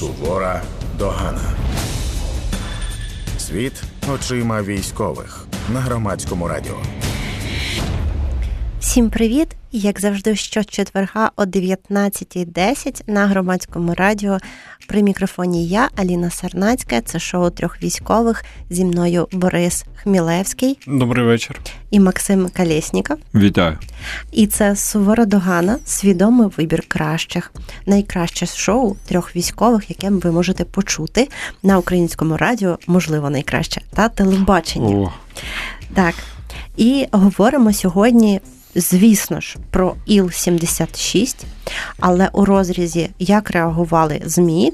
Сувора догана. Світ очима військових на громадському радіо. Всім привіт! Як завжди, щочетверга о 19.10 на громадському радіо. При мікрофоні я, Аліна Сарнацька. Це шоу трьох військових. Зі мною Борис Хмілевський. Добрий вечір. І Максим Калєсніков. Вітаю. І це Сувора Догана, свідомий вибір кращих. Найкраще шоу трьох військових, яке ви можете почути на українському радіо, можливо, найкраще, та телебаченні. О. Так. І говоримо сьогодні звісно ж, про Іл-76, але у розрізі як реагували ЗМІ.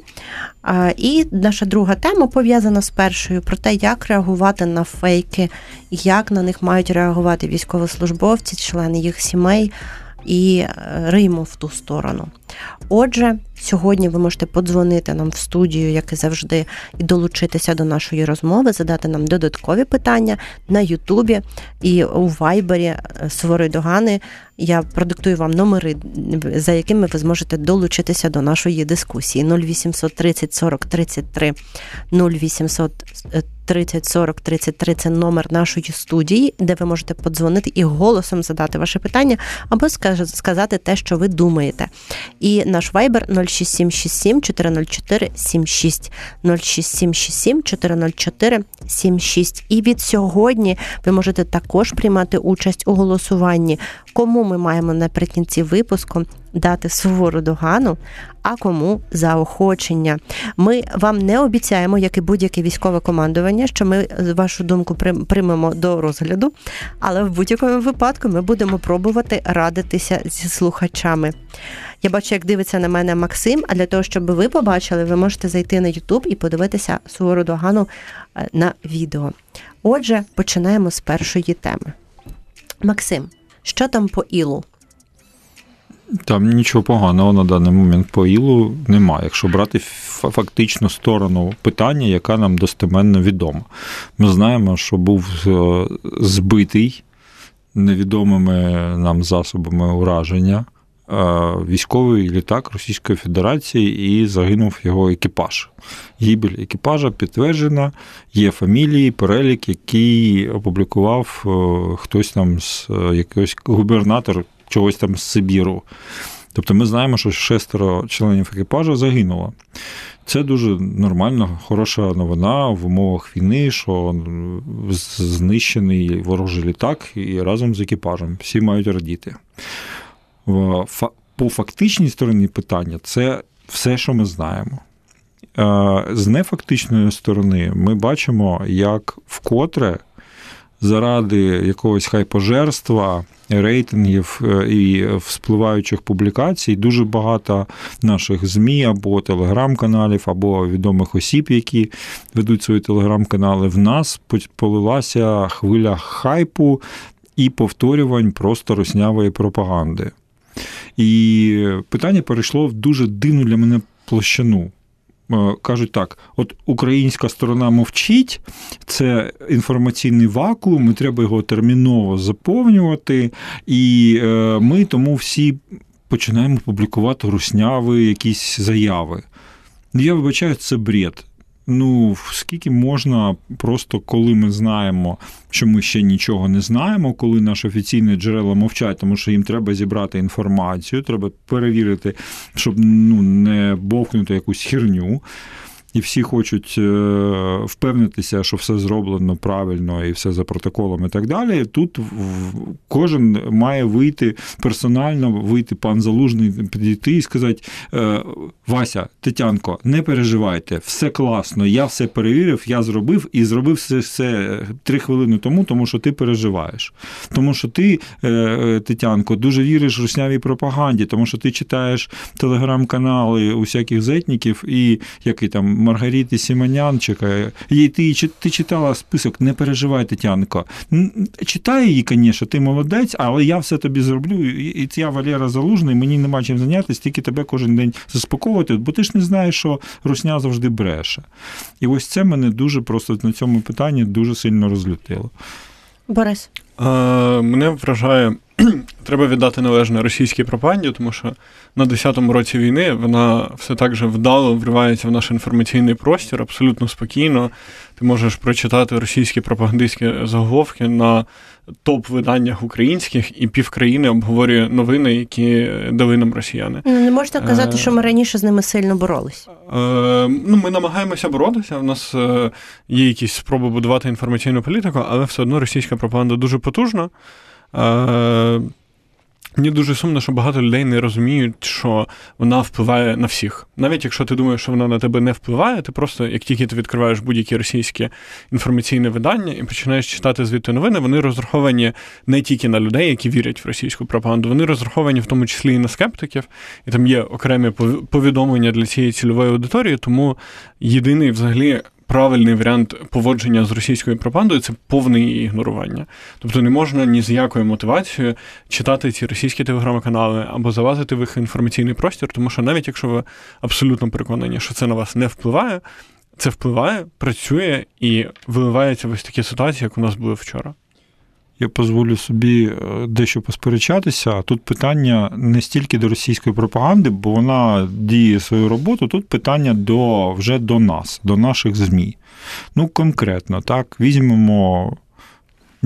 І наша друга тема пов'язана з першою про те, як реагувати на фейки, як на них мають реагувати військовослужбовці, члени їх сімей і е, риймо в ту сторону. Отже, сьогодні ви можете подзвонити нам в студію, як і завжди, і долучитися до нашої розмови, задати нам додаткові питання на Ютубі і у Вайбері е, Свори Догани. Я продиктую вам номери, за якими ви зможете долучитися до нашої дискусії. 0800 30 40 33 0800 30 40 33 це номер нашої студії, де ви можете подзвонити і голосом задати ваше питання, або сказати те, що ви думаєте. І наш вайбер 06767 404 76 06767 404 76. І від сьогодні ви можете також приймати участь у голосуванні, кому ми маємо наприкінці випуску дати сувору догану, а кому заохочення. Ми вам не обіцяємо, як і будь-яке військове командування, що ми вашу думку приймемо до розгляду, але в будь-якому випадку ми будемо пробувати радитися зі слухачами. Я бачу, як дивиться на мене Максим. А для того, щоб ви побачили, ви можете зайти на YouTube і подивитися сувору догану е, на відео. Отже, починаємо з першої теми. Максим, що там по ілу? Там нічого поганого на даний момент по ілу немає, якщо брати фактично сторону питання, яка нам достеменно відома. Ми знаємо, що був е, збитий невідомими нам засобами ураження е, військовий літак Російської Федерації і загинув його екіпаж. Гібель екіпажа підтверджена, є фамілії, перелік, який опублікував е, хтось там з якогось губернатор чогось там з Сибіру. Тобто ми знаємо, що шестеро членів екіпажу загинуло. Це дуже нормальна, хороша новина в умовах війни, що знищений ворожий літак і разом з екіпажем. Всі мають радіти. По фактичній стороні питання це все, що ми знаємо. З нефактичної сторони ми бачимо, як вкотре заради якогось хайпожерства, рейтингів е, і вспливаючих публікацій дуже багато наших ЗМІ або телеграм-каналів, або відомих осіб, які ведуть свої телеграм-канали. В нас полилася хвиля хайпу і повторювань просто руснявої пропаганди. І питання перейшло в дуже дивну для мене площину. Е, кажуть так: от українська сторона мовчить, це інформаційний вакуум, і треба його терміново заповнювати, і е, ми тому всі починаємо публікувати русняви, якісь заяви. Я вибачаю, це бред ну скільки можна, просто коли ми знаємо, що ми ще нічого не знаємо, коли наші офіційні джерела мовчать, тому що їм треба зібрати інформацію, треба перевірити, щоб ну не бовкнути якусь херню і всі хочуть е, впевнитися, що все зроблено правильно і все за протоколом, і так далі. Тут кожен має вийти персонально, вийти пан Залужний, підійти і сказати: «Е, Вася, Тетянко, не переживайте, все класно, я все перевірив, я зробив і зробив все, все три хвилини тому, тому що ти переживаєш. Тому що ти, е, Тетянко, дуже віриш руснявій пропаганді, тому що ти читаєш телеграм-канали усяких зетників і який там. Маргарити Сімонянчика. І ти ти читала список, не переживай, Тетянко. Читай її, звісно, ти молодець, але я все тобі зроблю. І я Валера Залужний, мені нема чим зайнятися, тільки тебе кожен день заспокоювати, бо ти ж не знаєш, що Русня завжди бреше. І ось це мене дуже просто на цьому питанні дуже сильно розлютило. Борис. Мене вражає треба віддати належне російській пропаганді, тому що на 10-му році війни вона все так же вдало вривається в наш інформаційний простір, абсолютно спокійно. Ти можеш прочитати російські пропагандистські заголовки на топ-виданнях українських, і півкраїни обговорює новини, які дали нам росіяни. Ну, не можна казати, що ми раніше з ними сильно боролись. Е, ну, Ми намагаємося боротися. У нас е, є якісь спроби будувати інформаційну політику, але все одно російська пропаганда дуже потужна. Е, Мені дуже сумно, що багато людей не розуміють, що вона впливає на всіх. Навіть якщо ти думаєш, що вона на тебе не впливає, ти просто, як тільки ти відкриваєш будь-які російські інформаційні видання і починаєш читати звідти новини, вони розраховані не тільки на людей, які вірять в російську пропаганду, вони розраховані в тому числі і на скептиків, і там є окремі повідомлення для цієї цільової аудиторії, тому єдиний взагалі правильний варіант поводження з російською пропагандою це повне її ігнорування. Тобто не можна ні з якою мотивацією читати ці російські телеграм-канали або залазити в їх інформаційний простір, тому що навіть якщо ви абсолютно переконані, що це на вас не впливає, це впливає, працює і виливається ось такі ситуації, як у нас були вчора. Я дозволю собі е, дещо посперечатися. Тут питання не стільки до російської пропаганди, бо вона діє свою роботу. Тут питання до вже до нас, до наших ЗМІ. Ну, конкретно, так, візьмемо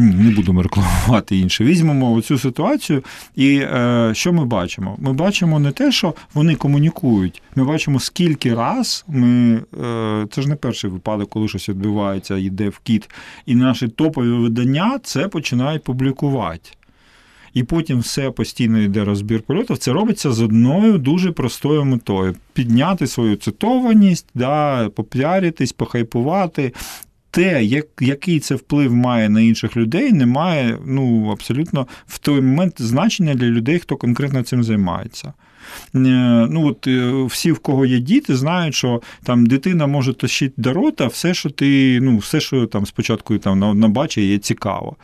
не будемо рекламувати інше. Візьмемо оцю ситуацію, і е, що ми бачимо? Ми бачимо не те, що вони комунікують. Ми бачимо, скільки раз ми. Е, це ж не перший випадок, коли щось відбувається, йде в кіт, і наші топові видання це починають публікувати. І потім все постійно йде розбір польотів. Це робиться з одною дуже простою метою: підняти свою цитованість, да, попіаритись, похайпувати те, як, який це вплив має на інших людей, не має ну, абсолютно в той момент значення для людей, хто конкретно цим займається. Е, ну от е, Всі, в кого є діти, знають, що там дитина може тащити до рота все, що ти, ну, все, що там спочатку там набачить, є цікаво.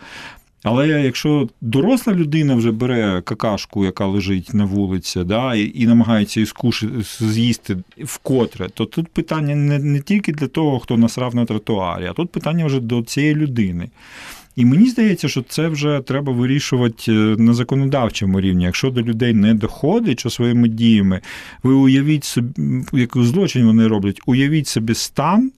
Але якщо доросла людина вже бере какашку, яка лежить на вулиці, да, і, і намагається її скушити, з'їсти вкотре, то тут питання не, не тільки для того, хто насрав на тротуарі, а тут питання вже до цієї людини. І мені здається, що це вже треба вирішувати е, на законодавчому рівні. Якщо до людей не доходить, що своїми діями, ви уявіть собі, який злочин вони роблять, уявіть собі стан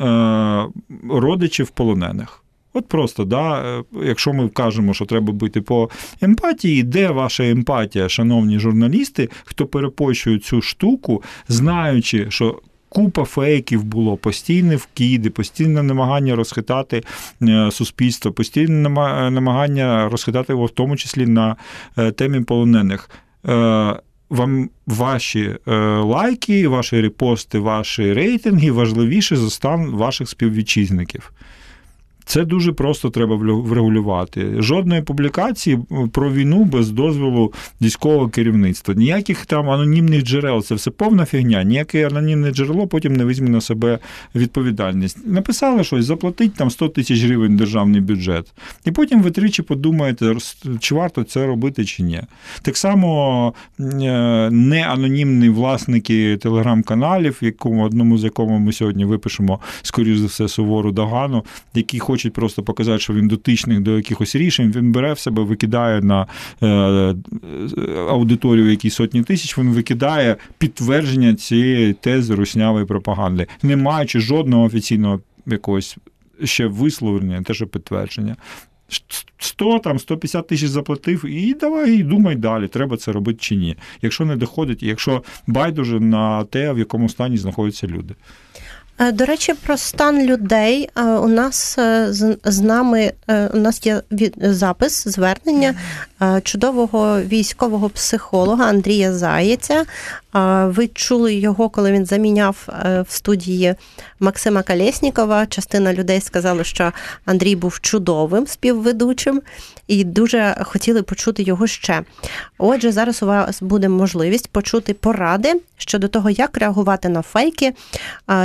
е, родичів полонених. От просто, да, е, якщо ми кажемо, що треба бути по емпатії, де ваша емпатія, шановні журналісти, хто перепощує цю штуку, знаючи, що. Купа фейків було, постійні вкиди, постійне намагання розхитати е, суспільство, постійне намагання розхитати його, в тому числі на е, темі полонених. Вам ваші лайки, ваші репости, ваші рейтинги важливіші за стан ваших співвітчизників. Це дуже просто треба врегулювати. Жодної публікації про війну без дозволу військового керівництва. Ніяких там анонімних джерел, це все повна фігня. Ніяке анонімне джерело потім не візьме на себе відповідальність. Написали щось, заплатить там 100 тисяч гривень державний бюджет. І потім ви тричі подумаєте, чи варто це робити, чи ні. Так само е, не анонімні власники телеграм-каналів, якому одному з якому ми сьогодні випишемо, скоріш за все, сувору догану, які хочуть хочуть просто показати, що він дотичний до якихось рішень, він бере в себе, викидає на е, аудиторію якісь сотні тисяч, він викидає підтвердження цієї тези руснявої пропаганди, не маючи жодного офіційного якогось ще висловлення, теж підтвердження. 100 там 150 тисяч заплатив, і давай і думай далі, треба це робити чи ні. Якщо не доходить, якщо байдуже на те, в якому стані знаходяться люди. Е, до речі, про стан людей е, у нас е, з нами у нас є запис звернення чудового військового психолога Андрія Заєця. Ви чули його, коли він заміняв в студії Максима Калєснікова. Частина людей сказала, що Андрій був чудовим співведучим і дуже хотіли почути його ще. Отже, зараз у вас буде можливість почути поради щодо того, як реагувати на фейки,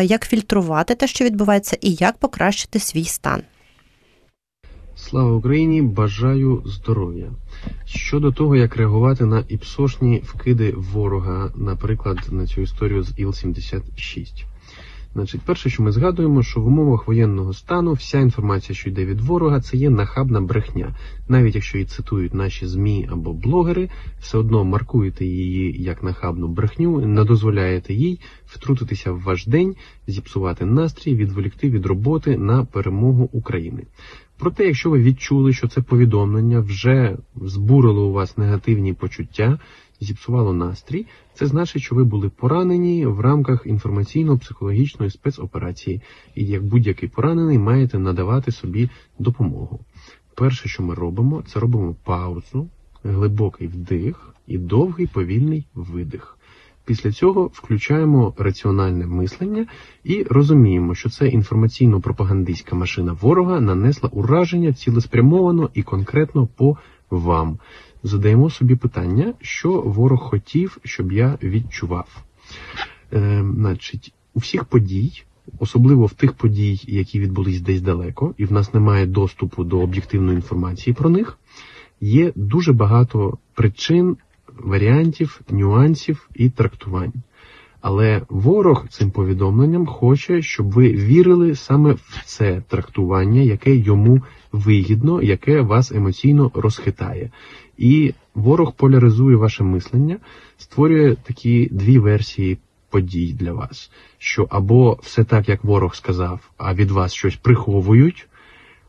як фільтрувати те, що відбувається, і як покращити свій стан. Слава Україні! Бажаю здоров'я. Щодо того, як реагувати на іпсошні вкиди ворога, наприклад, на цю історію з Іл-76. Значить, перше, що ми згадуємо, що в умовах воєнного стану вся інформація, що йде від ворога, це є нахабна брехня. Навіть якщо її цитують наші ЗМІ або блогери, все одно маркуєте її як нахабну брехню, не дозволяєте їй втрутитися в ваш день, зіпсувати настрій, відволікти від роботи на перемогу України. Проте, якщо ви відчули, що це повідомлення вже збурило у вас негативні почуття, зіпсувало настрій, це значить, що ви були поранені в рамках інформаційно-психологічної спецоперації, і як будь-який поранений маєте надавати собі допомогу. Перше, що ми робимо, це робимо паузу, глибокий вдих і довгий повільний видих. Після цього включаємо раціональне мислення і розуміємо, що це інформаційно-пропагандистська машина ворога нанесла ураження цілеспрямовано і конкретно по вам. Задаємо собі питання, що ворог хотів, щоб я відчував. Е, Значить, у всіх подій, особливо в тих подій, які відбулись десь далеко, і в нас немає доступу до об'єктивної інформації про них, є дуже багато причин варіантів, нюансів і трактувань. Але ворог цим повідомленням хоче, щоб ви вірили саме в це трактування, яке йому вигідно, яке вас емоційно розхитає. І ворог поляризує ваше мислення, створює такі дві версії подій для вас: що або все так, як ворог сказав, а від вас щось приховують,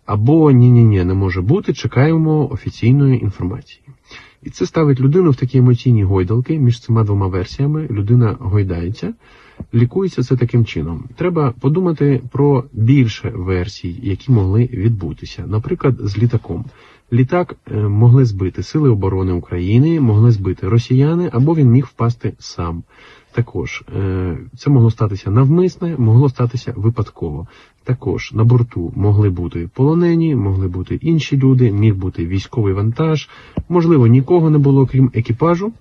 або ні-ні, ні не може бути, чекаємо офіційної інформації. І це ставить людину в такі емоційні гойдалки між цими двома версіями. Людина гойдається, лікується це таким чином. Треба подумати про більше версій, які могли відбутися. Наприклад, з літаком. Літак е, могли збити Сили оборони України, могли збити росіяни, або він міг впасти сам. Також е, це могло статися навмисне, могло статися випадково. Також на борту могли бути полонені, могли бути інші люди, міг бути військовий вантаж. Можливо, нікого не було, крім екіпажу.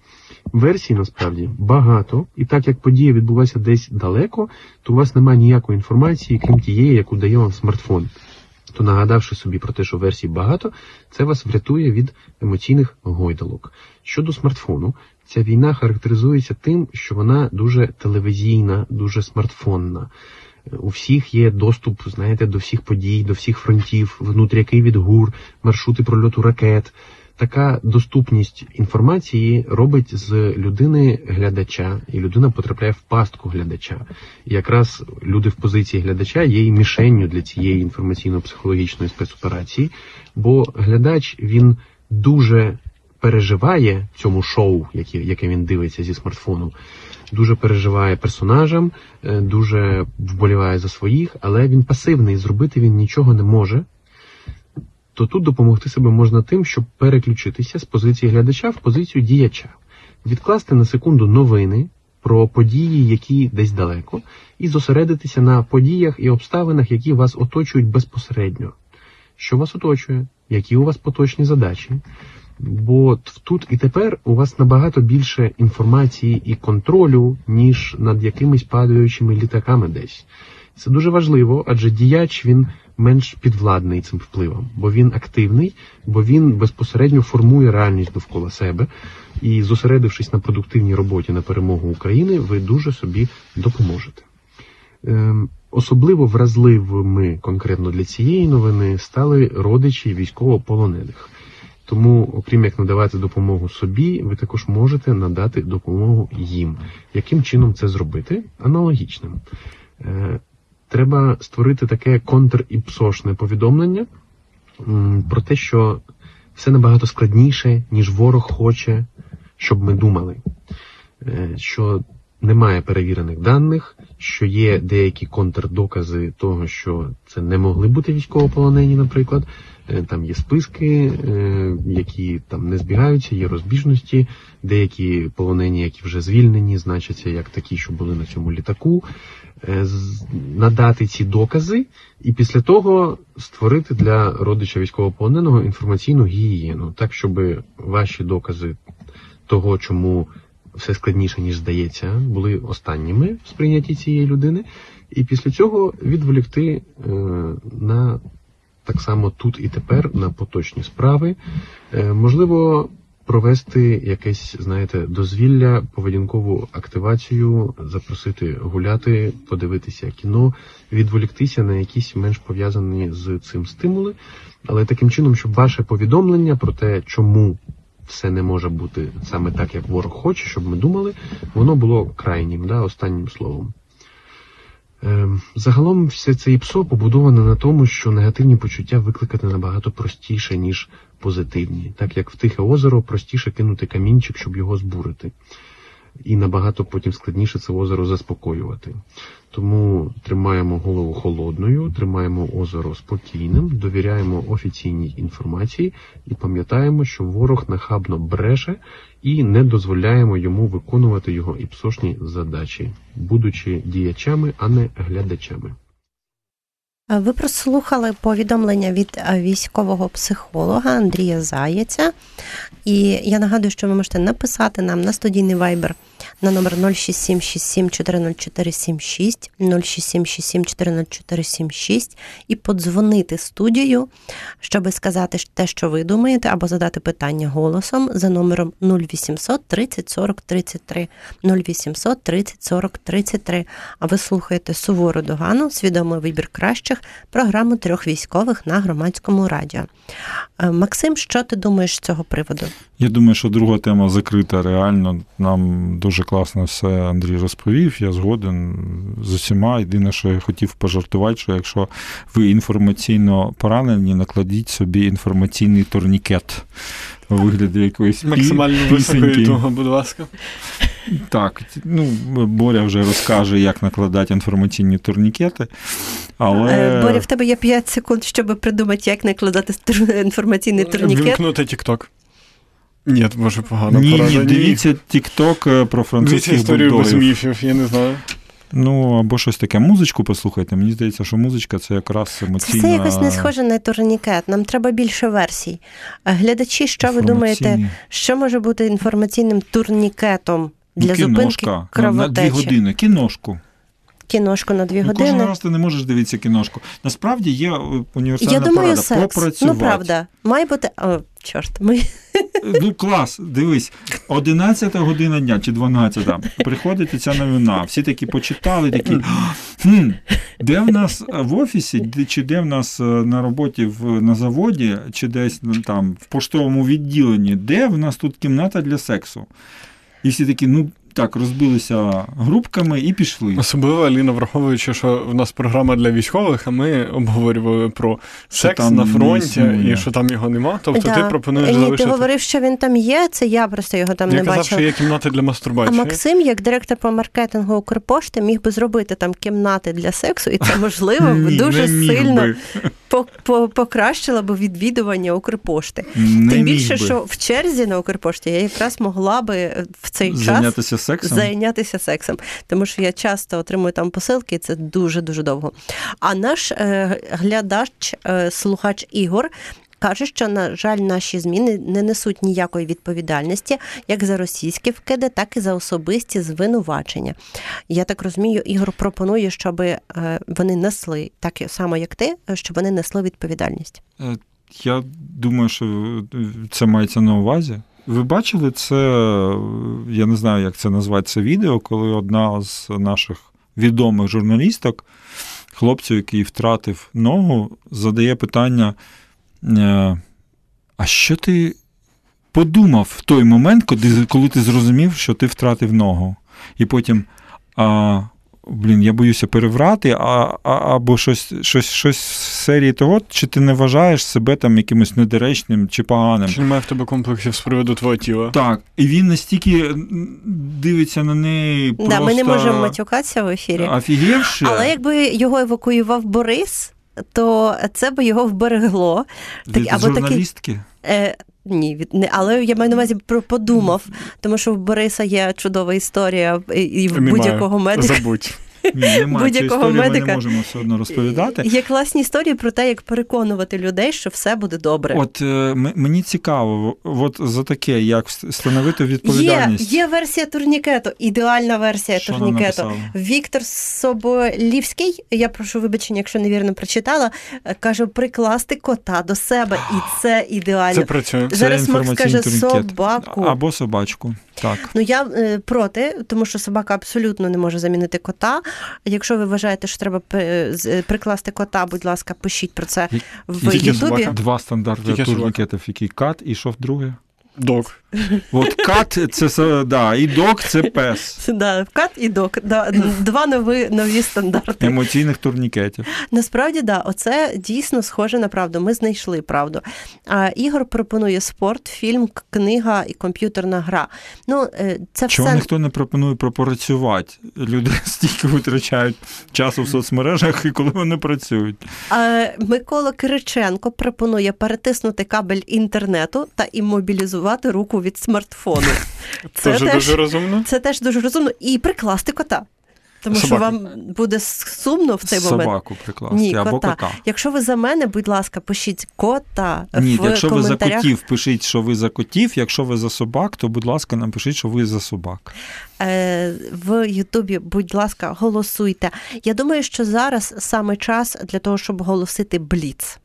Версій насправді багато, і так як подія відбулася десь далеко, то у вас немає ніякої інформації, крім тієї, яку дає вам смартфон. То нагадавши собі про те, що версій багато, це вас врятує від емоційних гойдалок. Щодо смартфону, ця війна характеризується тим, що вона дуже телевізійна, дуже смартфонна. У всіх є доступ, знаєте, до всіх подій, до всіх фронтів, внутрякий від гур, маршрути прольоту ракет. Така доступність інформації робить з людини глядача, і людина потрапляє в пастку глядача. І якраз люди в позиції глядача є і мішенню для цієї інформаційно-психологічної спецоперації, бо глядач він дуже переживає цьому шоу, яке, яке він дивиться зі смартфону, дуже переживає персонажам, е, дуже вболіває за своїх, але він пасивний, зробити він нічого не може. То тут допомогти себе можна тим, щоб переключитися з позиції глядача в позицію діяча, відкласти на секунду новини про події, які десь далеко, і зосередитися на подіях і обставинах, які вас оточують безпосередньо. Що вас оточує, які у вас поточні задачі, Бо тут і тепер у вас набагато більше інформації і контролю, ніж над якимись падаючими літаками десь. Це дуже важливо, адже діяч він менш підвладний цим впливом, бо він активний, бо він безпосередньо формує реальність довкола себе. І зосередившись на продуктивній роботі на перемогу України, ви дуже собі допоможете. Ем, особливо вразливими конкретно для цієї новини стали родичі військовополонених. Тому, окрім як надавати допомогу собі, ви також можете надати допомогу їм. Яким чином це зробити? Аналогічним. Треба створити таке контріпсошне повідомлення про те, що все набагато складніше, ніж ворог хоче, щоб ми думали. Е, що немає перевірених даних, що є деякі контрдокази того, що це не могли бути військовополонені, наприклад. Е, там є списки, е, які там не збігаються, є розбіжності. Деякі полонені, які вже звільнені, значаться як такі, що були на цьому літаку. Е, надати ці докази, і після того створити для родича військовополоненого інформаційну гігієну, так щоб ваші докази того, чому все складніше, ніж здається, були останніми в сприйнятті цієї людини, і після цього відволікти е, на так само тут і тепер на поточні справи. Е, можливо, провести якесь, знаєте, дозвілля, поведінкову активацію, запросити гуляти, подивитися кіно, відволіктися на якісь менш пов'язані з цим стимули, але таким чином, щоб ваше повідомлення про те, чому все не може бути саме так, як ворог хоче, щоб ми думали, воно було крайнім, да, останнім словом. Ем, Загалом все це ІПСО побудоване на тому, що негативні почуття викликати набагато простіше, ніж позитивні. Так як в Тихе озеро простіше кинути камінчик, щоб його збурити. І набагато потім складніше це озеро заспокоювати. Тому тримаємо голову холодною, тримаємо озеро спокійним, довіряємо офіційній інформації і пам'ятаємо, що ворог нахабно бреше і не дозволяємо йому виконувати його іпсошні задачі, будучи діячами, а не глядачами. Ви прослухали повідомлення від е, військового психолога Андрія Заяця. І я нагадую, що ви можете написати нам на студійний вайбер на номер 06767400476, 06767400476 і подзвонити студію, щоб сказати те, що ви думаєте, або задати питання голосом за номером 0800 30 40 33, 0800 30 40 33. А ви слухаєте сувору догану, свідомий вибір кращих, програму трьох військових на громадському радіо. Е, Максим, що ти думаєш з цього приводу? Я думаю, що друга тема закрита. Реально нам дуже класно все Андрій розповів. Я згоден з усіма. Єдине, що я хотів пожартувати, що якщо ви інформаційно поранені, накладіть собі інформаційний турнікет у вигляді якоїсь Максимально високої того, будь ласка. Так, ну Боря вже розкаже, як накладати інформаційні турнікети. Але Е, Боря, в тебе є 5 секунд, щоб придумати, як накладати інформаційний турнікет. Вимкнути TikTok. Ні, може погано ні, ні, дивіться TikTok про Дивіться історію без міфів, я не знаю. Ну, або щось таке. Музичку послухайте. Мені здається, що музичка це якраз Це все якось не схоже на турнікет. Нам треба більше версій. Е, Глядачі, що ви думаєте, що може бути інформаційним турнікетом для Ну, зупинки кіношка на, дві години. Кіношку. Кіношку на дві Ну, кожен години. раз ти не можеш дивитися кіношку. Насправді є е, універсальна Я думаю, порада. секс. Попрацювати. Ну правда, має бути. Чорт, ми Ну, клас, дивись, 11 година дня чи 12-та приходить ця новина. Всі такі почитали, такі. Хм, де в нас в офісі, чи де в нас е, на роботі в, на заводі, чи десь ну, там в поштовому відділенні, де в нас тут кімната для сексу? І всі такі, ну так, розбилися групками і пішли. Особливо Аліна, враховуючи, що в нас програма для військових, а ми обговорювали про Що секс на фронті і що там його нема. Тобто Да. ти пропонуєш Ні, ти говорив, що він там є. Це я просто його там Я не казав, бачила. що є кімната для А. Максим, як директор по маркетингу Укрпошти, міг би зробити там кімнати для сексу, і це можливо Ні, дуже не міг сильно покращило б відвідування Укрпошти. Не Тим міг більше, би що в черзі на Укрпошті я якраз могла би в цей час зайнятися сексом. зайнятися сексом, тому що я часто отримую там посилки, і це дуже дуже довго. А наш е, глядач, е, слухач Ігор. Каже, що, на жаль, наші зміни не несуть ніякої відповідальності як за російські вкиди, так і за особисті звинувачення. Я так розумію, Ігор пропонує, щоб е, вони несли, так само як ти, щоб вони несли відповідальність. Е, Я думаю, що це мається на увазі. Ви бачили це, я не знаю, як це назвати це відео, коли одна з наших відомих журналісток, хлопцю, який втратив ногу, задає питання: е, а що ти подумав в той момент, коли ти зрозумів, що ти втратив ногу? І потім. А, Блін, я боюся переврати, а, а, або щось, щось, щось з серії того, чи ти не вважаєш себе там якимось недоречним чи поганим. Чи немає в тебе комплексів з приводу твого тіла? Так, і він настільки дивиться на неї. Да, ми не можемо матюкатися в ефірі. Офігівши. Але якби його евакуював Борис, то це би його вберегло. від так- або такий- журналістки. Е, ні, від не, але я маю на увазі про подумав, тому що в Бориса є чудова історія і в будь-якого медика. Забудь. Ні, немає будь-якого історії, ми медика. не можемо все одно розповідати. Є класні історії про те, як переконувати людей, що все буде добре. От е, мені цікаво, от за таке, як встановити відповідальність. є версія турнікету, ідеальна версія Що турнікету. Віктор Соболівський, я прошу вибачення, якщо невірно прочитала, е, каже прикласти кота до себе, і це ідеально. Це працює. Це Макс каже турнікет. собаку. Або собачку. Так. Ну я е, проти, тому що собака абсолютно не може замінити кота. Якщо ви вважаєте, що треба з- прикласти кота, будь ласка, пишіть про це в Ютубі. Два стандарти турнікетів, який CAT, і що друге? Dog. От CAT це да, і dog це пес. Да, CAT і dog. Да, два нові, нові стандарти. Емоційних турнікетів. Насправді, да, оце дійсно схоже на правду. Ми знайшли правду. А Ігор пропонує спорт, фільм, книга і комп'ютерна гра. Ну, е, це Чого все ніхто не пропонує пропрацювати? Люди стільки витрачають часу в соцмережах, і коли вони працюють. А Микола Кириченко пропонує перетиснути кабель інтернету та іммобілізувати руку від смартфону. Це теж, дуже розумно. це теж дуже розумно. І прикласти кота. Тому що вам буде сумно в цей момент. Собаку прикласти Ні, або кота. кота. Якщо ви за мене, будь ласка, пишіть кота Ні, в якщо ви за котів, пишіть, що ви за котів. Якщо ви за собак, то будь ласка, напишіть, що ви за собак. Е, в Ютубі, будь ласка, голосуйте. Я думаю, що зараз саме час для того, щоб оголосити бліц.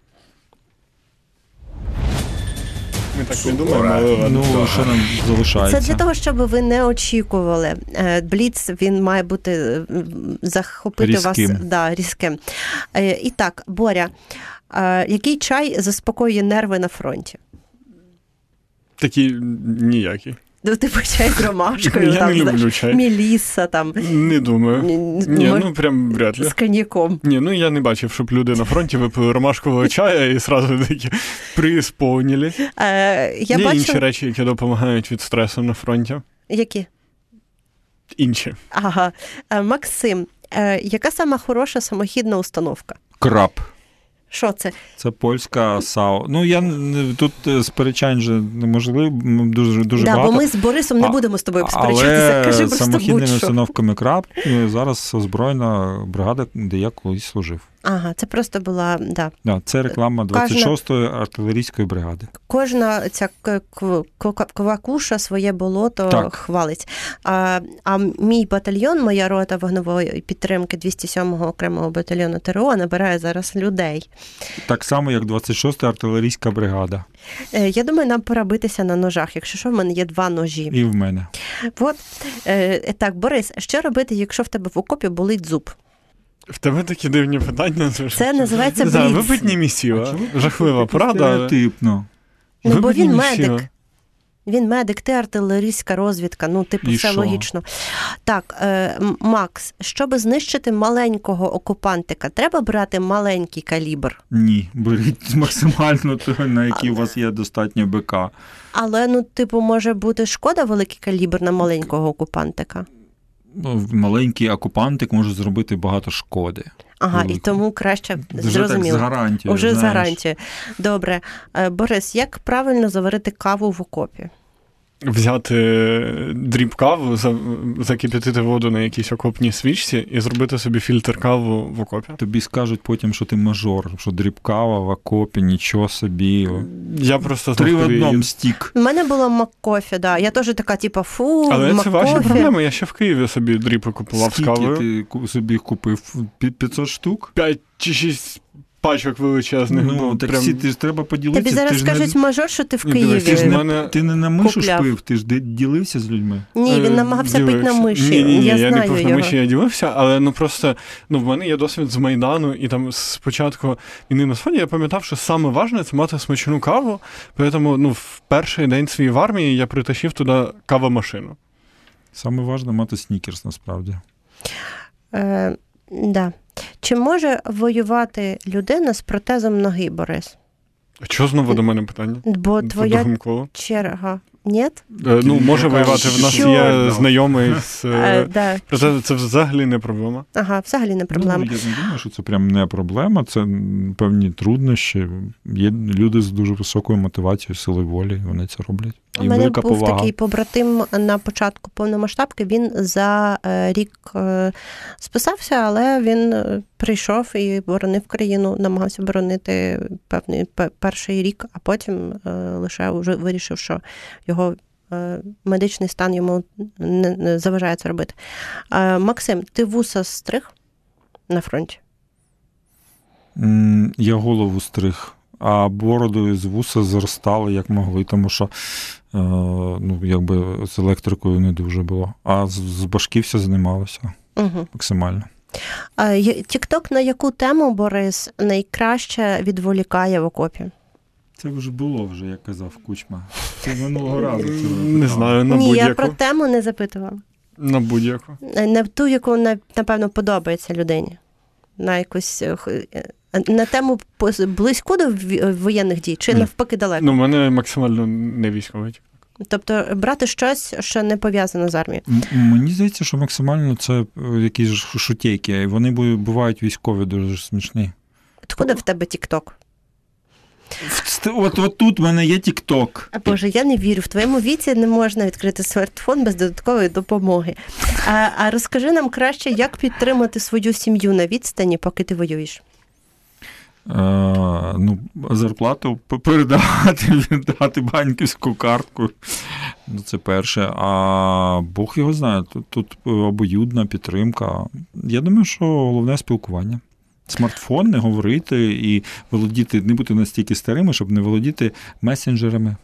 Ми так не думаємо, але. Ну, що нам залишається? Це для того, щоб ви не очікували. Е, Бліц він має бути е, захопити Різким. вас да, різким. Е, І так, Боря, який чай заспокоює нерви на фронті? Такі ніякі. Ну, типу чай з ромашкою, Я там, не знаєш, люблю чай. міліса там Не думаю. ні, Ні, ну прям вряд ли. з коньяком. Ні, ну я не бачив, щоб люди на фронті випили ромашкового чая і сразу такі приісповнілі. Е, я Є бачу, інші речі, які допомагають від стресу на фронті. які? Інші. Ага. Е, Максим, е, яка сама хороша самохідна установка? Краб. Що це? Це польська САО. Ну я тут е, сперечань же неможливо, дуже дуже да, багато. бо ми з Борисом не будемо з тобою сперечатися. Але Кажи просто самохідними установками краб е, зараз озброєна бригада, де я колись служив. Ага, це просто була да. Да, це реклама 26-ї артилерійської бригади. Кожна ця квакуша своє болото Так. хвалить. А, а мій батальйон, моя рота вогневої підтримки 207-го окремого батальйону ТРО набирає зараз людей. Так само, як 26-та артилерійська бригада. Е, Я думаю, нам пора битися на ножах. Якщо що, в мене є два ножі. І в мене. От е, так, Борис, що робити, якщо в тебе в окопі болить зуб? В тебе такі дивні питання. Це називається бліц. випитні місіва. Жахлива порада. але- Стереотипно. Ну, бо він місіва. медик. Він медик, ти артилерійська розвідка. Ну, типу, І все що? логічно. Так, е, Макс, щоб знищити маленького окупантика, треба брати маленький калібр. Ні, беріть максимально того, на який у вас є достатньо БК. Але ну, типу, може бути шкода великий калібр на маленького окупантика. Ну, Маленький окупантик може зробити багато шкоди. Ага, і тому краще Вже з зрозуміло. гарантією. Уже з гарантією. Добре. Е, Борис, як правильно заварити каву в окопі? Взяти drip каву, закип'ятити воду на якійсь окопній свічці і зробити собі фільтр каву в окопі. Тобі скажуть потім, що ти мажор, що drip кава в окопі, нічого собі. Я просто Три в одному стік. У мене було MacCoffee, да. Я теж така, типу, фу, Але це ваші MacCoffee. проблеми. Я ще в Києві собі drip купував з Скільки кавою. ти собі купив? Пі- 500 штук? П'ять чи шість пачок величезних. Ну, ну, так прям... всі, ти ж треба поділитися. Тобі зараз ти скажуть не, мажор, що ти в дивись, ти ж Києві. не, мене- ти не на мишу купляв. шпив, ти ж ділився з людьми. Ні, він Е, намагався пити на миші. Ні, ні, ні, я, я, знаю не пив на миші, я дивився, але ну просто ну, в мене є досвід з Майдану, і там спочатку війни на сході я пам'ятав, що саме важне це мати смачну каву. Тому ну, в перший день своєї в армії я притащив туди кавомашину. Саме важне мати снікерс насправді. Е, да. Чи може воювати людина з протезом ноги, Борис? А чого знову до мене питання? Бо твоя черга. Ні? Е, Ну, може воювати. В нас що? є знайомий з. Е, е, да. Це взагалі не проблема. Ага, взагалі не проблема. Ну, я не думаю, що це прям не проблема, це певні труднощі. Є люди з дуже високою мотивацією, силою волі, вони це роблять. У мене велика був повага. такий побратим на початку повномасштабки. Він за рік списався, але він прийшов і боронив країну, намагався боронити певний перший рік, а потім лише вже вирішив, що його. Е, Медичний стан йому не, заважає це робити. Е, Максим, ти вуса стриг на фронті? Я голову стриг, а бороду з вуса зростали як могли, тому що е, ну, якби з електрикою не дуже було. А з, з башки все знімалося Угу. максимально. Тікток на яку тему Борис найкраще відволікає в окопі? Це вже було, вже, як казав Кучма. Це минулого разу. це Не знаю, на Ні, я будь-яку. про тему не запитувала. На будь-яку. Не в ту, яку напевно подобається людині. На якусь е, е, на тему близьку до воєнних дій, чи Ні. навпаки далеко. Ну, в мене максимально не військовий. Тобто брати щось, що не пов'язано з армією. М- Мені здається, що максимально це е, якісь ж шутейки, вони бувають військові дуже смішні. Откуда в тебе Тікток? От, от тут в мене є Тік-Ток. А Боже, я не вірю. В твоєму віці не можна відкрити смартфон без додаткової допомоги. А, а розкажи нам краще, як підтримати свою сім'ю на відстані, поки ти воюєш. Е, ну, зарплату передавати, віддати банківську картку. Ну, це перше. А Бог його знає. Тут, тут обоюдна підтримка. Я думаю, що головне спілкування. Смартфон, не говорити і володіти, не бути настільки старими, щоб не володіти месенджерами.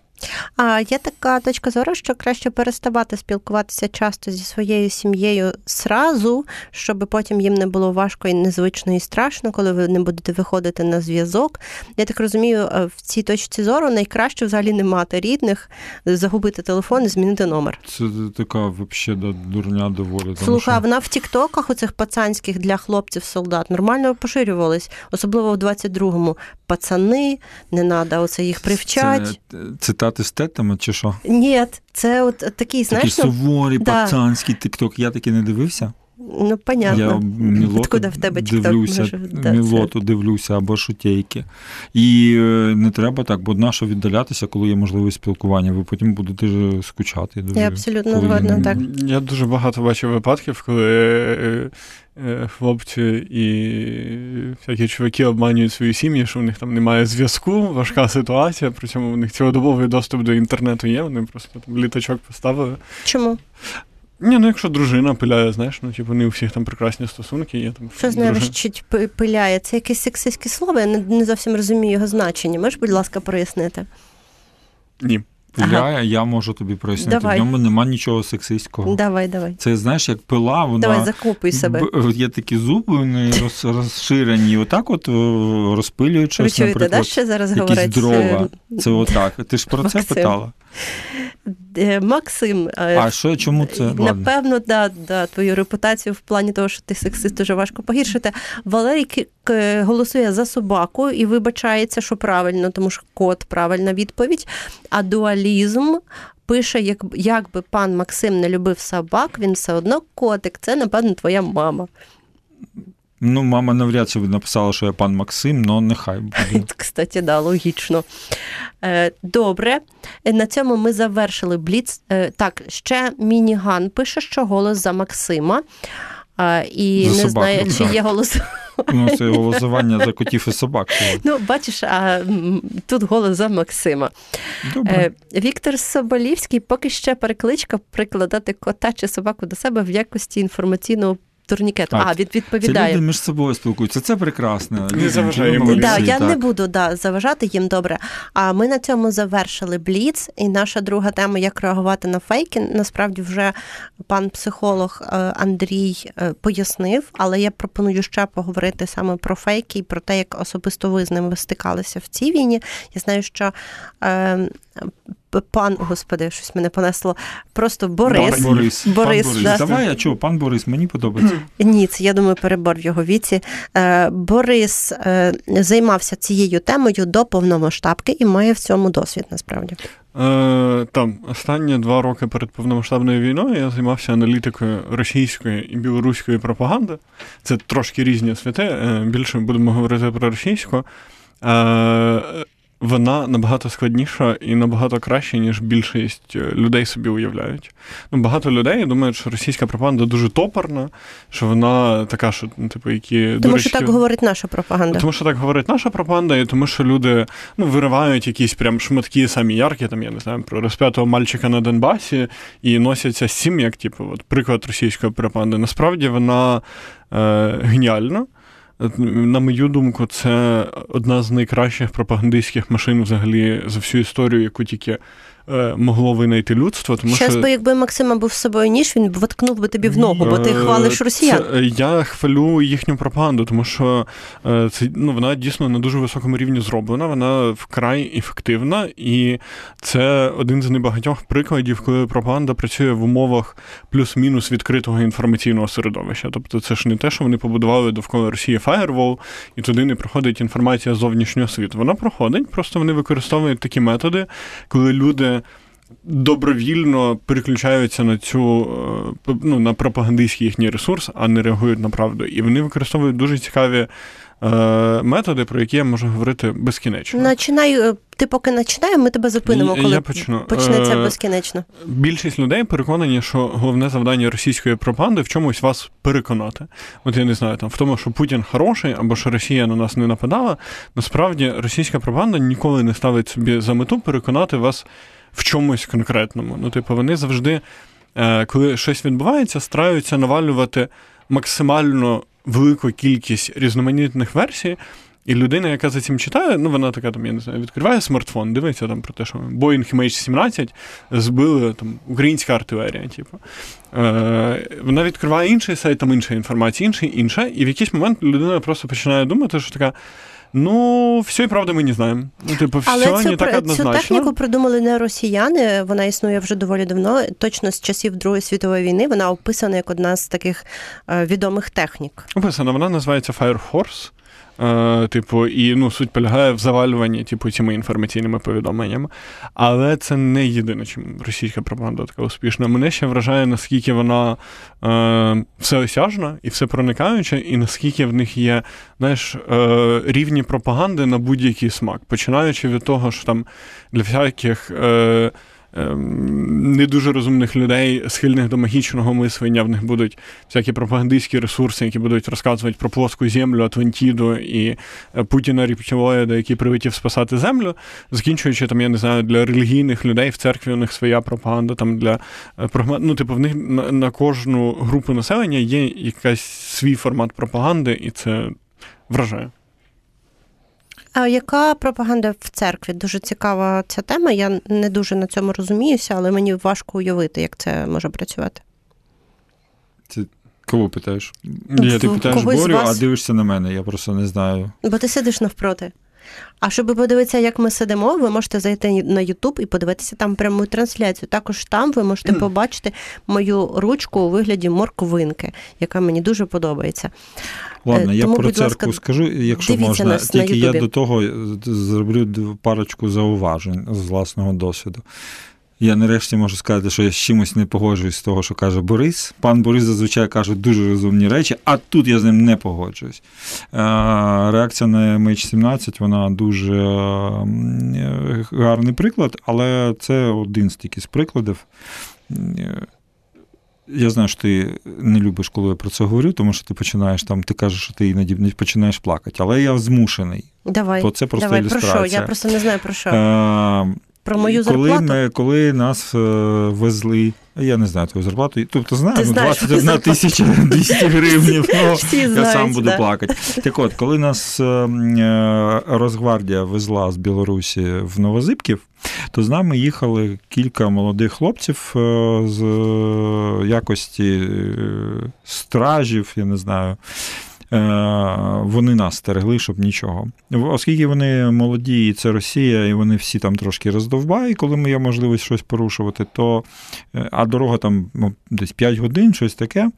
А є така точка зору, що краще переставати спілкуватися часто зі своєю сім'єю зразу, щоб потім їм не було важко і незвично і страшно, коли ви не будете виходити на зв'язок. Я так розумію, е, в цій точці зору найкраще взагалі не мати рідних, загубити телефон і змінити номер. Це така взагалі дурня доволі. Слухай, що- вона в тіктоках оцих пацанських для хлопців солдат нормально поширювались, особливо в 22-му. Пацани, не треба оце їх привчать. Це з тетами чи що? Ні, це от такий, Такі знаєш, ну, суворі, да. пацанські тик-ток. Я таки не дивився. ну понятно. Я Мілоту в тебе дивлюся, може? Да, Мілоту дивлюся або шутейки. І е, не треба так, бо нащо віддалятися, коли є можливість спілкування. Ви потім будете ж скучати. Дуже, Я абсолютно згодна, так. Я дуже багато бачив випадків, коли е, е, хлопці і всякі чуваки обманюють свої сім'ї, що в них там немає зв'язку, важка ситуація, при цьому у них цілодобовий доступ до інтернету є, вони просто там літачок поставили. Чому? Ні, ну якщо дружина пиляє, знаєш, ну типу не у всіх там прекрасні стосунки, є там. Що з нею пиляє? Це якесь сексистське слово, я не, не зовсім розумію його значення. Можеш, будь ласка, прояснити? Ні. Пиляє, я можу тобі прояснити. Давай. В ньому нема нічого сексистського. Давай, давай. Це знаєш, як пила, вона Давай, закупуй себе. б- є такі зуби, вони роз- розширені, отак от е, розпилюють Ви чуєте, да, ще зараз якісь говорить? дрова. е, Це отак. Ти ж про це питала? Е, Максим, е, А що, чому це? Напевно, да, да, твою репутацію в плані того, що ти сексист, дуже важко погіршити. Валерій голосує за собаку і вибачається, що правильно, тому що кот правильна відповідь. А дуалізм пише: як, як би пан Максим не любив собак, він все одно котик. Це, напевно, твоя мама. Ну, мама навряд чи написала, що я пан Максим, але нехай буде. Кстати, да, логічно. Е, Добре, на цьому ми завершили бліц. Е, Так, ще Мініган пише, що голос за Максима. Е, І За не собак, знає, ну, чи є голос. Ну, це голосування за котів і собак. Ну, бачиш, а тут голос за Максима. Добре. Віктор Соболівський поки ще перекличка прикладати кота чи собаку до себе в якості інформаційного турнікету. А, А, від Це люди між собою спілкуються. Це прекрасно. Не заважає йому. Молодці, Да, я так. не буду да, заважати їм добре. А ми на цьому завершили бліц. І наша друга тема як реагувати на фейки. Насправді вже пан психолог е, Андрій е, пояснив, але я пропоную ще поговорити саме про фейки і про те, як особисто ви з ними стикалися в цій війні. Я знаю, що е, пан, господи, щось мене понесло. Просто Борис. Борис. Борис, пан Борис. да. Давай, а чого, пан Борис, мені подобається. Ні, це я думаю, перебор в його віці. Е, Борис е, займався цією темою до повномасштабки і має в цьому досвід насправді. Е, там останні два роки перед повномасштабною війною я займався аналітикою російської і білоруської пропаганди. Це трошки різні святи. Е, більше будемо говорити про російську. Е, вона набагато складніша і набагато краще, ніж більшість е, людей собі уявляють. Ну, Багато людей думають, що російська пропаганда дуже топорна, що вона така, що ну, типу, які Тому дурачки. що так говорить наша пропаганда. Тому що так говорить наша пропаганда, і тому що люди ну, виривають якісь прям шматки самі яркі, там, я не знаю, про розп'ятого мальчика на Донбасі і носяться з цим, як типу, от, приклад російської пропаганди. Насправді вона е, геніальна. На мою думку, це одна з найкращих пропагандистських машин взагалі за всю історію, яку тільки могло винайти людство. Тому Щас що... би, якби Максима був з собою ніж, він б воткнув би тобі в ногу, бо ти Е, хвалиш росіян. Це, е, я хвалю їхню пропаганду, тому що е, це ну вона дійсно на дуже високому рівні зроблена. Вона вкрай ефективна, і це один з небагатьох прикладів, коли пропаганда працює в умовах плюс-мінус відкритого інформаційного середовища. Тобто, це ж не те, що вони побудували довкола Росії фаєрвол, і туди не проходить інформація з зовнішнього світу. Вона проходить, просто вони використовують такі методи, коли люди добровільно переключаються на цю е, ну, на пропагандистський їхній ресурс, а не реагують на правду. І вони використовують дуже цікаві методи, про які я можу говорити безкінечно. Начинай, е, ти поки починай, ми тебе зупинимо, Я коли почну. почнеться Е, безкінечно. Більшість людей переконані, що головне завдання російської пропаганди в чомусь вас переконати. От я не знаю, там в тому, що Путін хороший або що Росія на нас не нападала. Насправді російська пропаганда ніколи не ставить собі за мету переконати вас в чомусь конкретному. Ну, типу, вони завжди, е, коли щось відбувається, стараються навалювати максимально велику кількість різноманітних версій. І людина, яка за цим читає, ну вона така там, я не знаю, відкриває смартфон, дивиться там про те, що Boeing MH17 збили там українська артилерія. Типу. Е, Вона відкриває інший сайт, там інша інформація, інший, інша, і в якийсь момент людина просто починає думати, що така. Ну, все і правда ми не знаємо. Ну, типу, все Але цю, не так однозначно. цю техніку придумали не росіяни, вона існує вже доволі давно. Точно з часів Другої світової війни вона описана як одна з таких е, відомих технік. Описана, вона називається Fire Horse. Е, типу, і ну, суть полягає в завалюванні, типу, цими інформаційними повідомленнями. Але це не єдине, чим російська пропаганда така успішна. Мене ще вражає, наскільки вона е, всеосяжна і всепроникаюча, і наскільки в них є знаєш, е, рівні пропаганди на будь-який смак. Починаючи від того, що там для всяких. Е, Не дуже розумних людей, схильних до магічного мислення, в них будуть всякі пропагандистські ресурси, які будуть розказувати про плоску землю, Атлантіду і е, Путіна рептилоїда, який прилетів спасати землю, закінчуючи там, я не знаю, для релігійних людей в церкві у них своя пропаганда, там для е, ну, типу, в них на, кожну групу населення є якийсь свій формат пропаганди, і це вражає. А яка пропаганда в церкві? Дуже цікава ця тема. Я не дуже на цьому розуміюся, але мені важко уявити, як це може працювати. Кого питаєш? Ну, Я ти питаєш когось з Борю, а дивишся на мене, я просто не знаю. Бо ти сидиш навпроти. А щоб подивитися, як ми сидимо, ви можете зайти на YouTube і подивитися там пряму трансляцію. Також там ви можете побачити мою ручку у вигляді морквинки, яка мені дуже подобається. Ладно, Е, я тому, про церкву ласка, скажу, якщо можна. Тільки я до того зроблю парочку зауважень з власного досвіду. Я нарешті можу сказати, що я з чимось не погоджуюсь з того, що каже Борис. Пан Борис зазвичай каже дуже розумні речі, а тут я з ним не погоджуюсь. Е, Реакція на MH17 вона дуже е, гарний приклад, але це один з тільки з прикладів. Е, Я знаю, що ти не любиш, коли я про це говорю, тому що ти починаєш там, ти кажеш, що ти іноді починаєш плакати. Але я змушений. Давай, То це просто давай про що? Я просто не знаю про що. Про мою коли, зарплату. ми, коли нас е, везли, я не знаю твою зарплату, тобто знаю, Ти ну, знаєш 21 тисяча 200 гривнів. Ну, я знають, сам буду да. плакати. Так от, коли нас е, е, Росгвардія везла з Білорусі в Новозибків, то з нами їхали кілька молодих хлопців е, з е, якості е, стражів, я не знаю. Е, Вони нас стерегли, щоб нічого. Оскільки вони молоді, і це Росія, і вони всі там трошки роздовбають, коли ми є можливість щось порушувати, то е, а дорога там ну, десь 5 годин, щось таке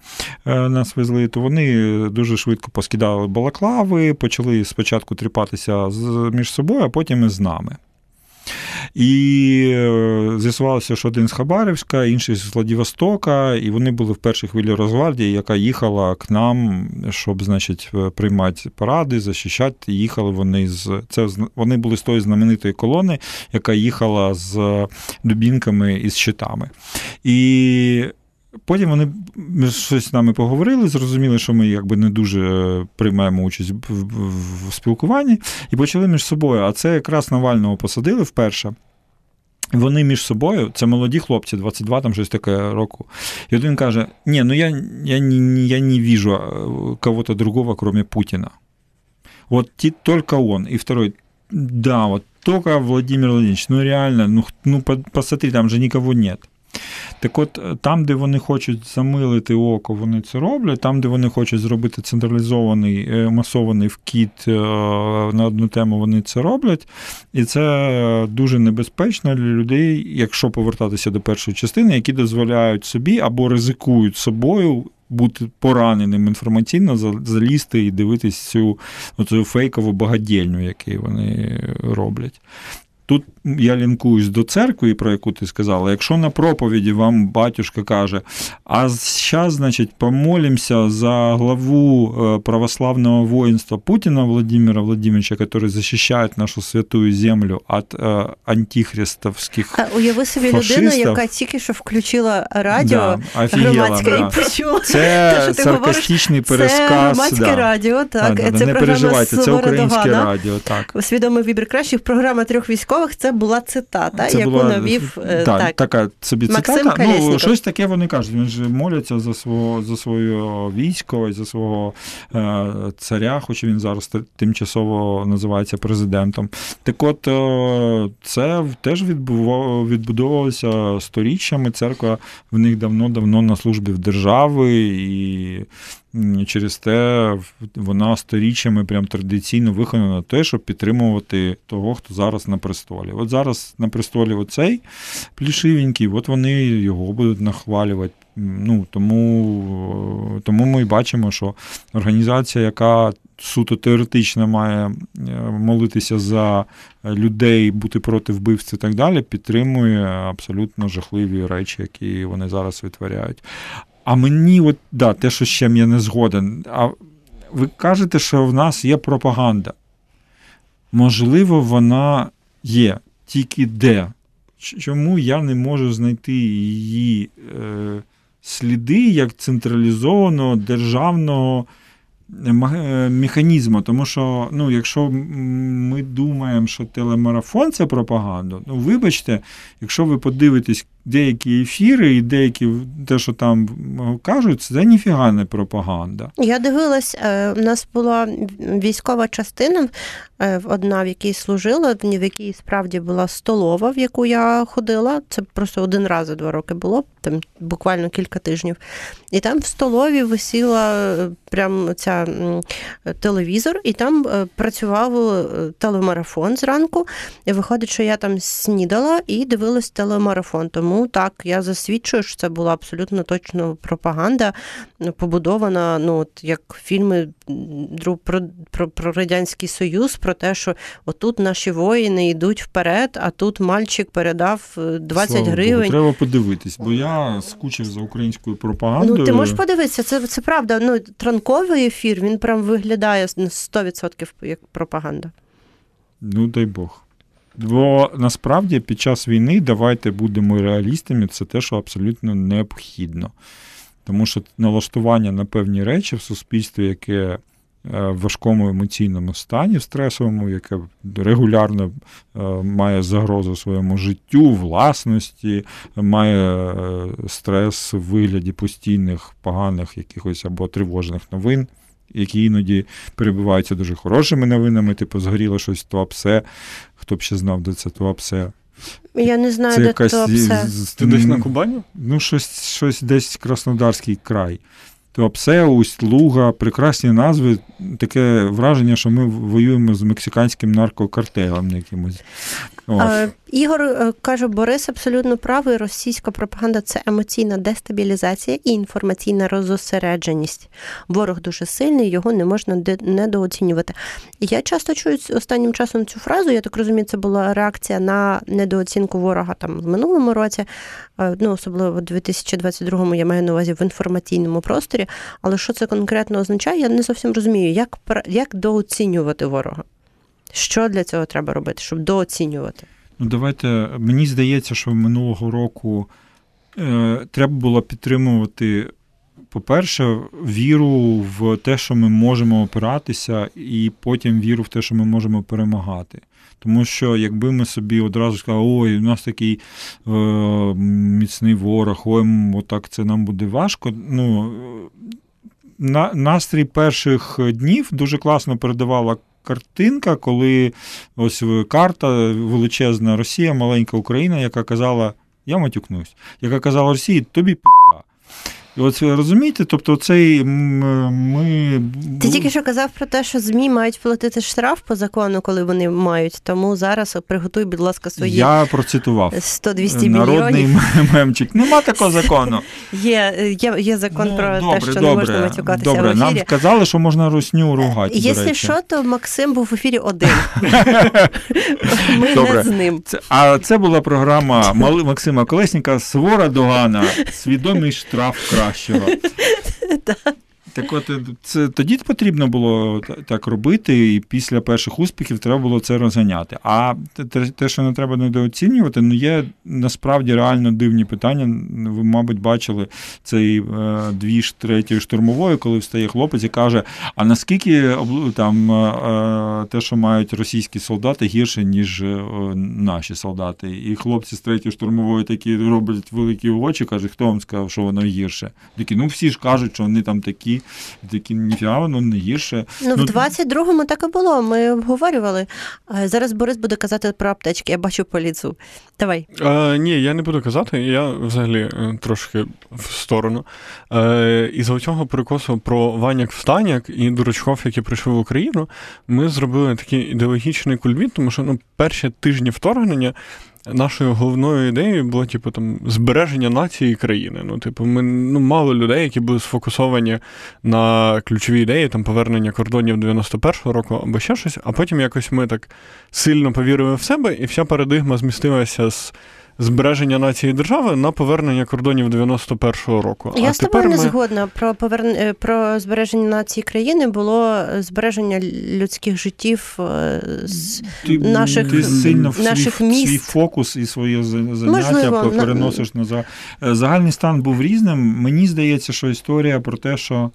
е, нас везли, то вони дуже швидко поскидали балаклави, почали спочатку тріпатися між собою, а потім і з нами. І е, з'ясувалося, що один з Хабаровська, інший з Владивостока, і вони були в першій хвилі Росгвардії, яка їхала к нам, щоб, значить, е, приймати паради, захищати. Їхали вони з це вони були з тої знаменитої колони, яка їхала з дубінками і з щитами. І Потім вони щось з нами поговорили, зрозуміли, що ми якби не дуже приймаємо участь в спілкуванні, і почали між собою. А це якраз Навального посадили вперше. Вони між собою, це молоді хлопці, 22 там щось таке року. І один каже: Ні, ну я я, не, я не вижу э, кого-то другого, кроме Путина. Вот только он. И второй, да, вот только Владимир Владимирович, ну реально, ну, ну посмотри, там же никого нет. Так от, е, там, де вони хочуть замилити око, вони це роблять. Там, де вони хочуть зробити централізований е, масований вкіт е, на одну тему, вони це роблять. І це дуже небезпечно для людей, якщо повертатися до першої частини, які дозволяють собі або ризикують собою. Бути пораненим інформаційно, залізти і дивитись цю цю фейкову багадільню, яку вони роблять. Тут я лінкуюсь до церкви, про яку ти сказала. Якщо на проповіді вам батюшка каже, а зараз, значить, помолимося за главу е, православного воїнства Путіна Владимира Владимировича, який захищає нашу святу землю від е, антихристовських. Уяви собі людину, яка тільки що включила радіо да, громадське да. і почула. Це те, саркастичний пересказ. Це громадське да. радіо, так. Да, це не переживайте, це українське радіо. так. Свідомий вибір кращих. Програма трьох військових це була цитата, це яку була, навів е, так, так, така собі Максим цитата. Ну, щось таке вони кажуть. Вони ж моляться за свого за своє військо, за свого е, царя, хоч він зараз тимчасово називається президентом. Так от е, це теж відбудовувалося сторіччями. Церква в них давно-давно на службі в держави і Через те вона сторіччями прям традиційно виконана те, щоб підтримувати того, хто зараз на престолі. От зараз на престолі оцей плішивенький, от вони його будуть нахвалювати. Ну, Тому тому ми бачимо, що організація, яка суто теоретично має е, молитися за людей, бути проти вбивств і так далі, підтримує абсолютно жахливі речі, які вони зараз витворяють. А мені, от, да, те, що ще я не згоден. А ви кажете, що в нас є пропаганда. Можливо, вона є, тільки де. Чому я не можу знайти її е, сліди як централізованого державного е, механізму? Тому що, ну, якщо ми думаємо, що телемарафон це пропаганда, ну вибачте, якщо ви подивитесь деякі ефіри і деякі те, що там кажуть, це ніфіга не пропаганда. Я дивилась, е, у нас була військова частина, е, одна, в якій служила, в якій справді була столова, в яку я ходила. Це просто один раз за два роки було, там буквально кілька тижнів. І там в столові висіла е, прям ця телевізор, і там працював телемарафон зранку. І виходить, що я там снідала і дивилась телемарафон. Тому тому так, я засвідчую, що це була абсолютно точно пропаганда, побудована, ну от як фільми про, про, про Радянський Союз, про те, що отут наші воїни йдуть вперед, а тут мальчик передав 20 Слава гривень. Богу, треба подивитись, бо я скучив за українською пропагандою. Ну, ти можеш подивитися, це це правда. Ну, Транковий ефір він прям виглядає на 100% як пропаганда. Ну, дай Бог. Бо насправді під час війни давайте будемо реалістами, це те, що абсолютно необхідно. Тому що налаштування на певні речі в суспільстві, яке е, в важкому емоційному стані, в стресовому, яке регулярно е, має загрозу своєму життю, власності, має е, стрес в вигляді постійних поганих якихось або тривожних новин які іноді перебуваються дуже хорошими новинами, типу згоріло щось туапсе. Хто б ще знав, де це туапсе? Я не знаю, це де якась, туапсе. Ти десь на Кубані? Ну, щось щось десь Краснодарський край. Туапсеус, Луга, прекрасні назви, таке враження, що ми воюємо з мексиканським наркокартелем якимось. Ігор е, каже, Борис абсолютно правий. Російська пропаганда це емоційна дестабілізація і інформаційна розосередженість. Ворог дуже сильний, його не можна недооцінювати. Я часто чую останнім часом цю фразу. Я так розумію, це була реакція на недооцінку ворога там в минулому році, е, ну особливо в 2022-му, я маю на увазі в інформаційному просторі. Але що це конкретно означає, я не зовсім розумію, як, як дооцінювати ворога. Що для цього треба робити, щоб дооцінювати? Ну, давайте. Мені здається, що минулого року е, треба було підтримувати, по-перше, віру в те, що ми можемо опиратися, і потім віру в те, що ми можемо перемагати. Тому що якби ми собі одразу сказали, ой, у нас такий е, міцний ворог, ой, отак це нам буде важко. Ну, на, настрій перших днів дуже класно передавала картинка, коли ось карта величезна Росія, маленька Україна, яка казала, я матюкнусь, яка казала Росії, тобі пізда. От розумієте, тобто цей ми. Ти тільки що казав про те, що ЗМІ мають платити штраф по закону, коли вони мають. Тому зараз приготуй, будь ласка, свої Я процитував. 100-200 Народний мільйонів. мемчик. Нема такого закону. Є, є, є закон Ну, про добре, те, що добре, не можна матюкатися Добре, в нам сказали, що можна русню ругати. Якщо що, то Максим був в ефірі один. Ми Добре. не з ним. Це, а це була програма Максима Колесника Свора Догана. Свідомий штраф кращого. Так от е, це тоді потрібно було та- так робити, і після перших успіхів треба було це розганяти. А те- те, що не треба недооцінювати, ну є насправді реально дивні питання. Ви, мабуть, бачили цей е, двіж третьої штурмової, коли встає хлопець і каже: а наскільки там е, те, що мають російські солдати, гірше, ніж наші солдати? І хлопці з третьої штурмової такі роблять великі очі, кажуть, хто вам сказав, що воно гірше? Такі, ну всі ж кажуть, що вони там такі, такі ніфіга, воно не гірше. Ну, в 22-му так і було. Ми обговорювали. Зараз Борис буде казати про аптечки. Я бачу по ліцу. Давай. Е, ні, я не буду казати, я взагалі е, трошки в сторону. Е, із цього перекосу про Ваняк Встаняк і дурачков, які прийшли в Україну, ми зробили такий ідеологічний кульбіт, тому що ну, перші тижні вторгнення. Нашою головною ідеєю було, типу, там збереження нації і країни. Ну, типу, ми ну, мало людей, які були сфокусовані на ключові ідеї, там повернення кордонів 91-го року або ще щось. А потім якось ми так сильно повірили в себе, і вся парадигма змістилася з збереження нації і держави на повернення кордонів 91-го року. Я а з тобою не ми... згодна. Про поверн... е, про збереження нації країни було збереження людських життів е, з Ти, наших- ти сильно в наших свій, міст. свій фокус і своє заняття Можливо, переносиш на за- Е, загальний стан був різним. Мені здається, що історія про те, що е,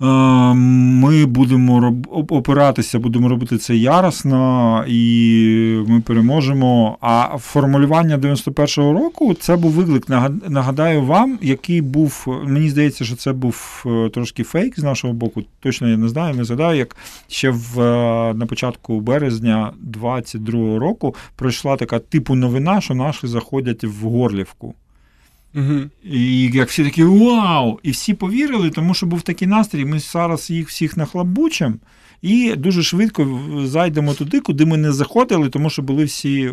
ми будемо роб- опиратися, будемо робити це яростно, і ми переможемо. А формулювання 91-го року це був виклик. Нагад- Нагадаю вам, який був. Мені здається, що це був е, трошки фейк з нашого боку. Точно я не знаю, не згадаю, як ще в, е, на початку березня 22-го року пройшла така типу новина, що наші заходять в Горлівку. Угу. І як всі такі вау! І всі повірили, тому що був такий настрій. Ми зараз їх всіх нахлабучимо і дуже швидко зайдемо туди, куди ми не заходили, тому що були всі е,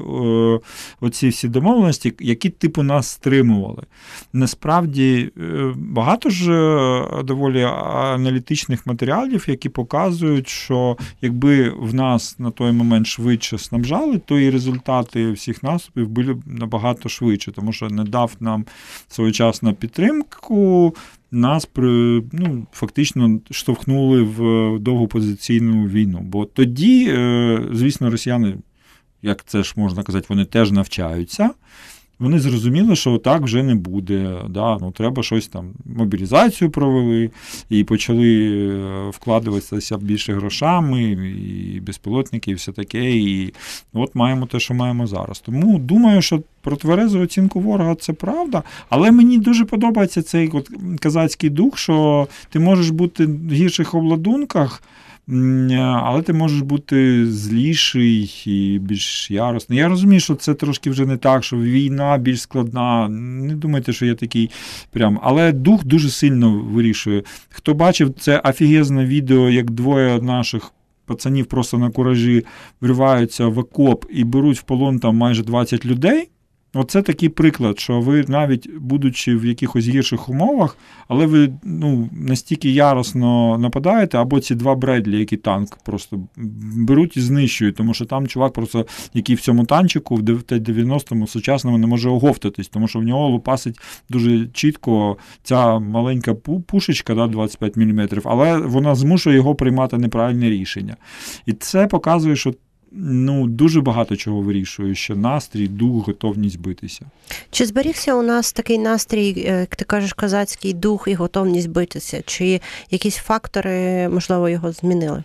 оці всі домовленості, які типу нас стримували. Насправді е, багато ж е, доволі аналітичних матеріалів, які показують, що якби в нас на той момент швидше снабжали, то і результати всіх наступів були б набагато швидше, тому що не дав нам своєчасну підтримку. Нас при, ну, фактично штовхнули в довгу позиційну війну. Бо тоді, е, звісно, росіяни, як це ж можна казати, вони теж навчаються. Вони зрозуміли, що так вже не буде. Да? Ну, треба щось там, мобілізацію провели і почали е, вкладуватися більше грошами, і безпілотники, і все таке. І от маємо те, що маємо зараз. Тому думаю, що про тверезу оцінку ворога це правда. Але мені дуже подобається цей от казацький дух, що ти можеш бути в гірших обладунках. М, Але ти можеш бути зліший і більш яросний. Я розумію, що це трошки вже не так, що війна більш складна. Не думайте, що я такий прям. Але дух дуже сильно вирішує. Хто бачив це офігезне відео, як двоє наших. Пацанів просто на куражі вриваються в окоп і беруть в полон там майже 20 людей. Оце такий приклад, що ви навіть будучи в якихось гірших умовах, але ви ну, настільки яростно нападаєте, або ці два Бредлі, які танк просто беруть і знищують, тому що там чувак, просто який в цьому танчику в 90-му сучасному не може оговтатись, тому що в нього лупасить дуже чітко ця маленька пушечка, да, 25 мм, але вона змушує його приймати неправильне рішення. І це показує, що ну, дуже багато чого вирішує, що настрій, дух, готовність битися. Чи зберігся у нас такий настрій, е, як ти кажеш, козацький дух і готовність битися? Чи якісь фактори, можливо, його змінили?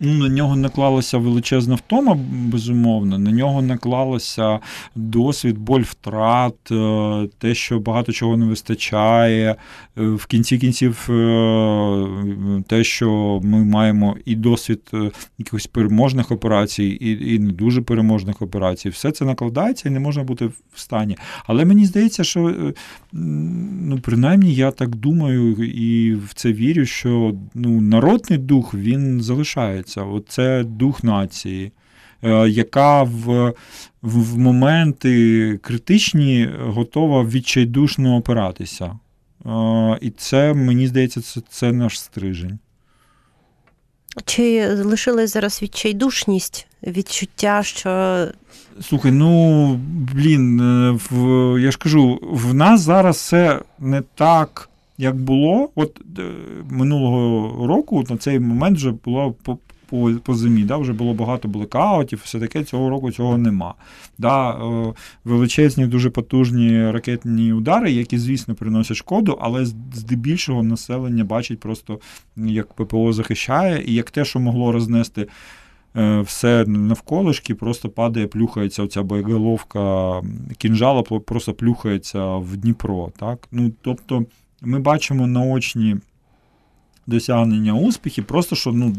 Ну, На нього наклалася величезна втома, безумовно. На нього наклалося досвід, боль втрат, е, те, що багато чого не вистачає. Е, в кінці кінців, е, те, що ми маємо і досвід якихось переможних операцій, і і не дуже переможних операцій. Все це накладається і не можна бути в стані. Але мені здається, що ну, принаймні я так думаю і в це вірю, що ну, народний дух він залишається відбувається. Оце дух нації, е, яка в в моменти критичні готова відчайдушно опиратися. Е, і це, мені здається, це, це наш стрижень. Чи лишилась зараз відчайдушність, відчуття, що. Слухай, ну блін, е, в, я ж кажу, в нас зараз все не так, як було. От минулого року на цей момент вже було по по зимі. Да, Вже було багато блекаутів, все таке цього року цього нема. Да, е, Величезні, дуже потужні ракетні удари, які, звісно, приносять шкоду, але здебільшого населення бачить просто, як ППО захищає, і як те, що могло рознести. Е, все навколишки просто падає, плюхається оця боєголовка кінжала, просто плюхається в Дніпро. Так? Ну, Тобто ми бачимо наочні досягнення успіхів, просто що, ну,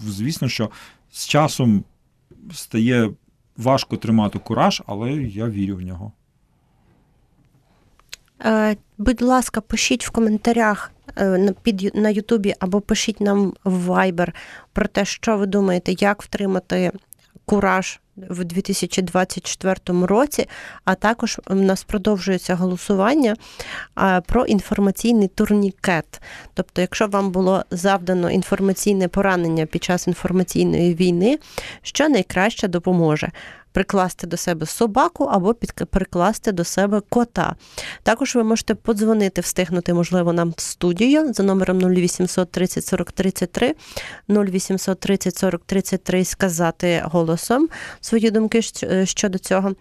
звісно, що з часом стає важко тримати кураж, але я вірю в нього. Е, будь ласка, пишіть в коментарях е, на Ютубі або пишіть нам в Viber про те, що ви думаєте, як втримати кураж в 2024 році, а також у нас продовжується голосування про інформаційний турнікет. Тобто, якщо вам було завдано інформаційне поранення під час інформаційної війни, що найкраще допоможе прикласти до себе собаку або прикласти до себе кота. Також ви можете подзвонити, встигнути, можливо, нам в студію за номером 0800 30 40 33, 0800 30 40 33 сказати голосом свої думки щодо цього.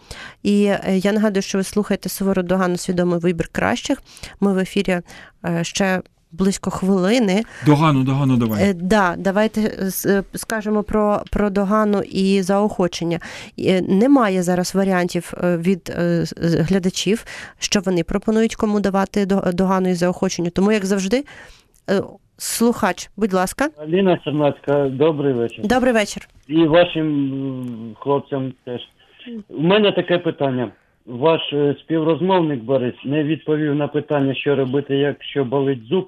І е, я нагадую, що ви слухаєте Суворо Догану свідомий вибір кращих. Ми в ефірі е, ще близько хвилини. Догану, догану, давай. Е, да, Давайте е, скажемо про про догану і заохочення. Е, немає зараз варіантів від глядачів, що вони пропонують кому давати догану і заохочення. Тому, як завжди, слухач, будь ласка. Аліна Сернацька, добрий вечір. Добрий вечір. І вашим хлопцям теж. У мене таке питання. Ваш співрозмовник Борис не відповів на питання, що робити, якщо болить зуб.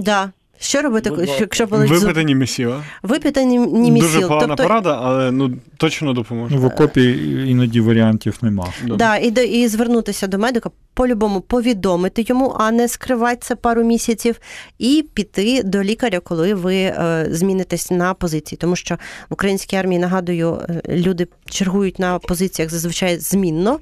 Да. Що робити, якщо болить зуб? Випити німісіла. Випити німісіл. Дуже погана тобто... порада, але ну точно допоможе. В окопі іноді варіантів нема. Да, і і звернутися до медика, по-любому повідомити йому, а не скривати це пару місяців, і піти до лікаря, коли ви е, змінитесь на позиції. Тому що в українській армії нагадую, е, люди чергують на позиціях зазвичай змінно.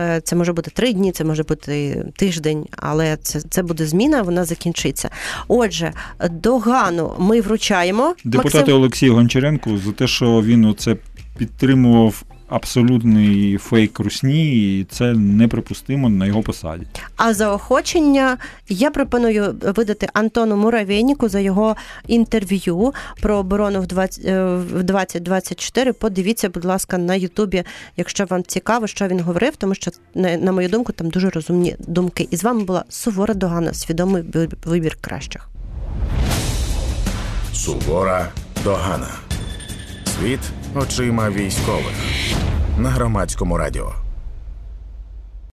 Е, це може бути три дні, це може бути тиждень, але це це буде зміна, вона закінчиться. Отже, догану ми вручаємо депутату Максим... Олексію Гончаренку за те, що він оце підтримував абсолютний фейк русні, і це неприпустимо на його посаді. А заохочення я пропоную видати Антону Муравейніку за його інтерв'ю про оборону в 2024. Е, Подивіться, будь ласка, на Ютубі, якщо вам цікаво, що він говорив, тому що на мою думку там дуже розумні думки. І з вами була Сувора Догана, свідомий вибір кращих. Сувора догана. Світ очима військових на громадському радіо.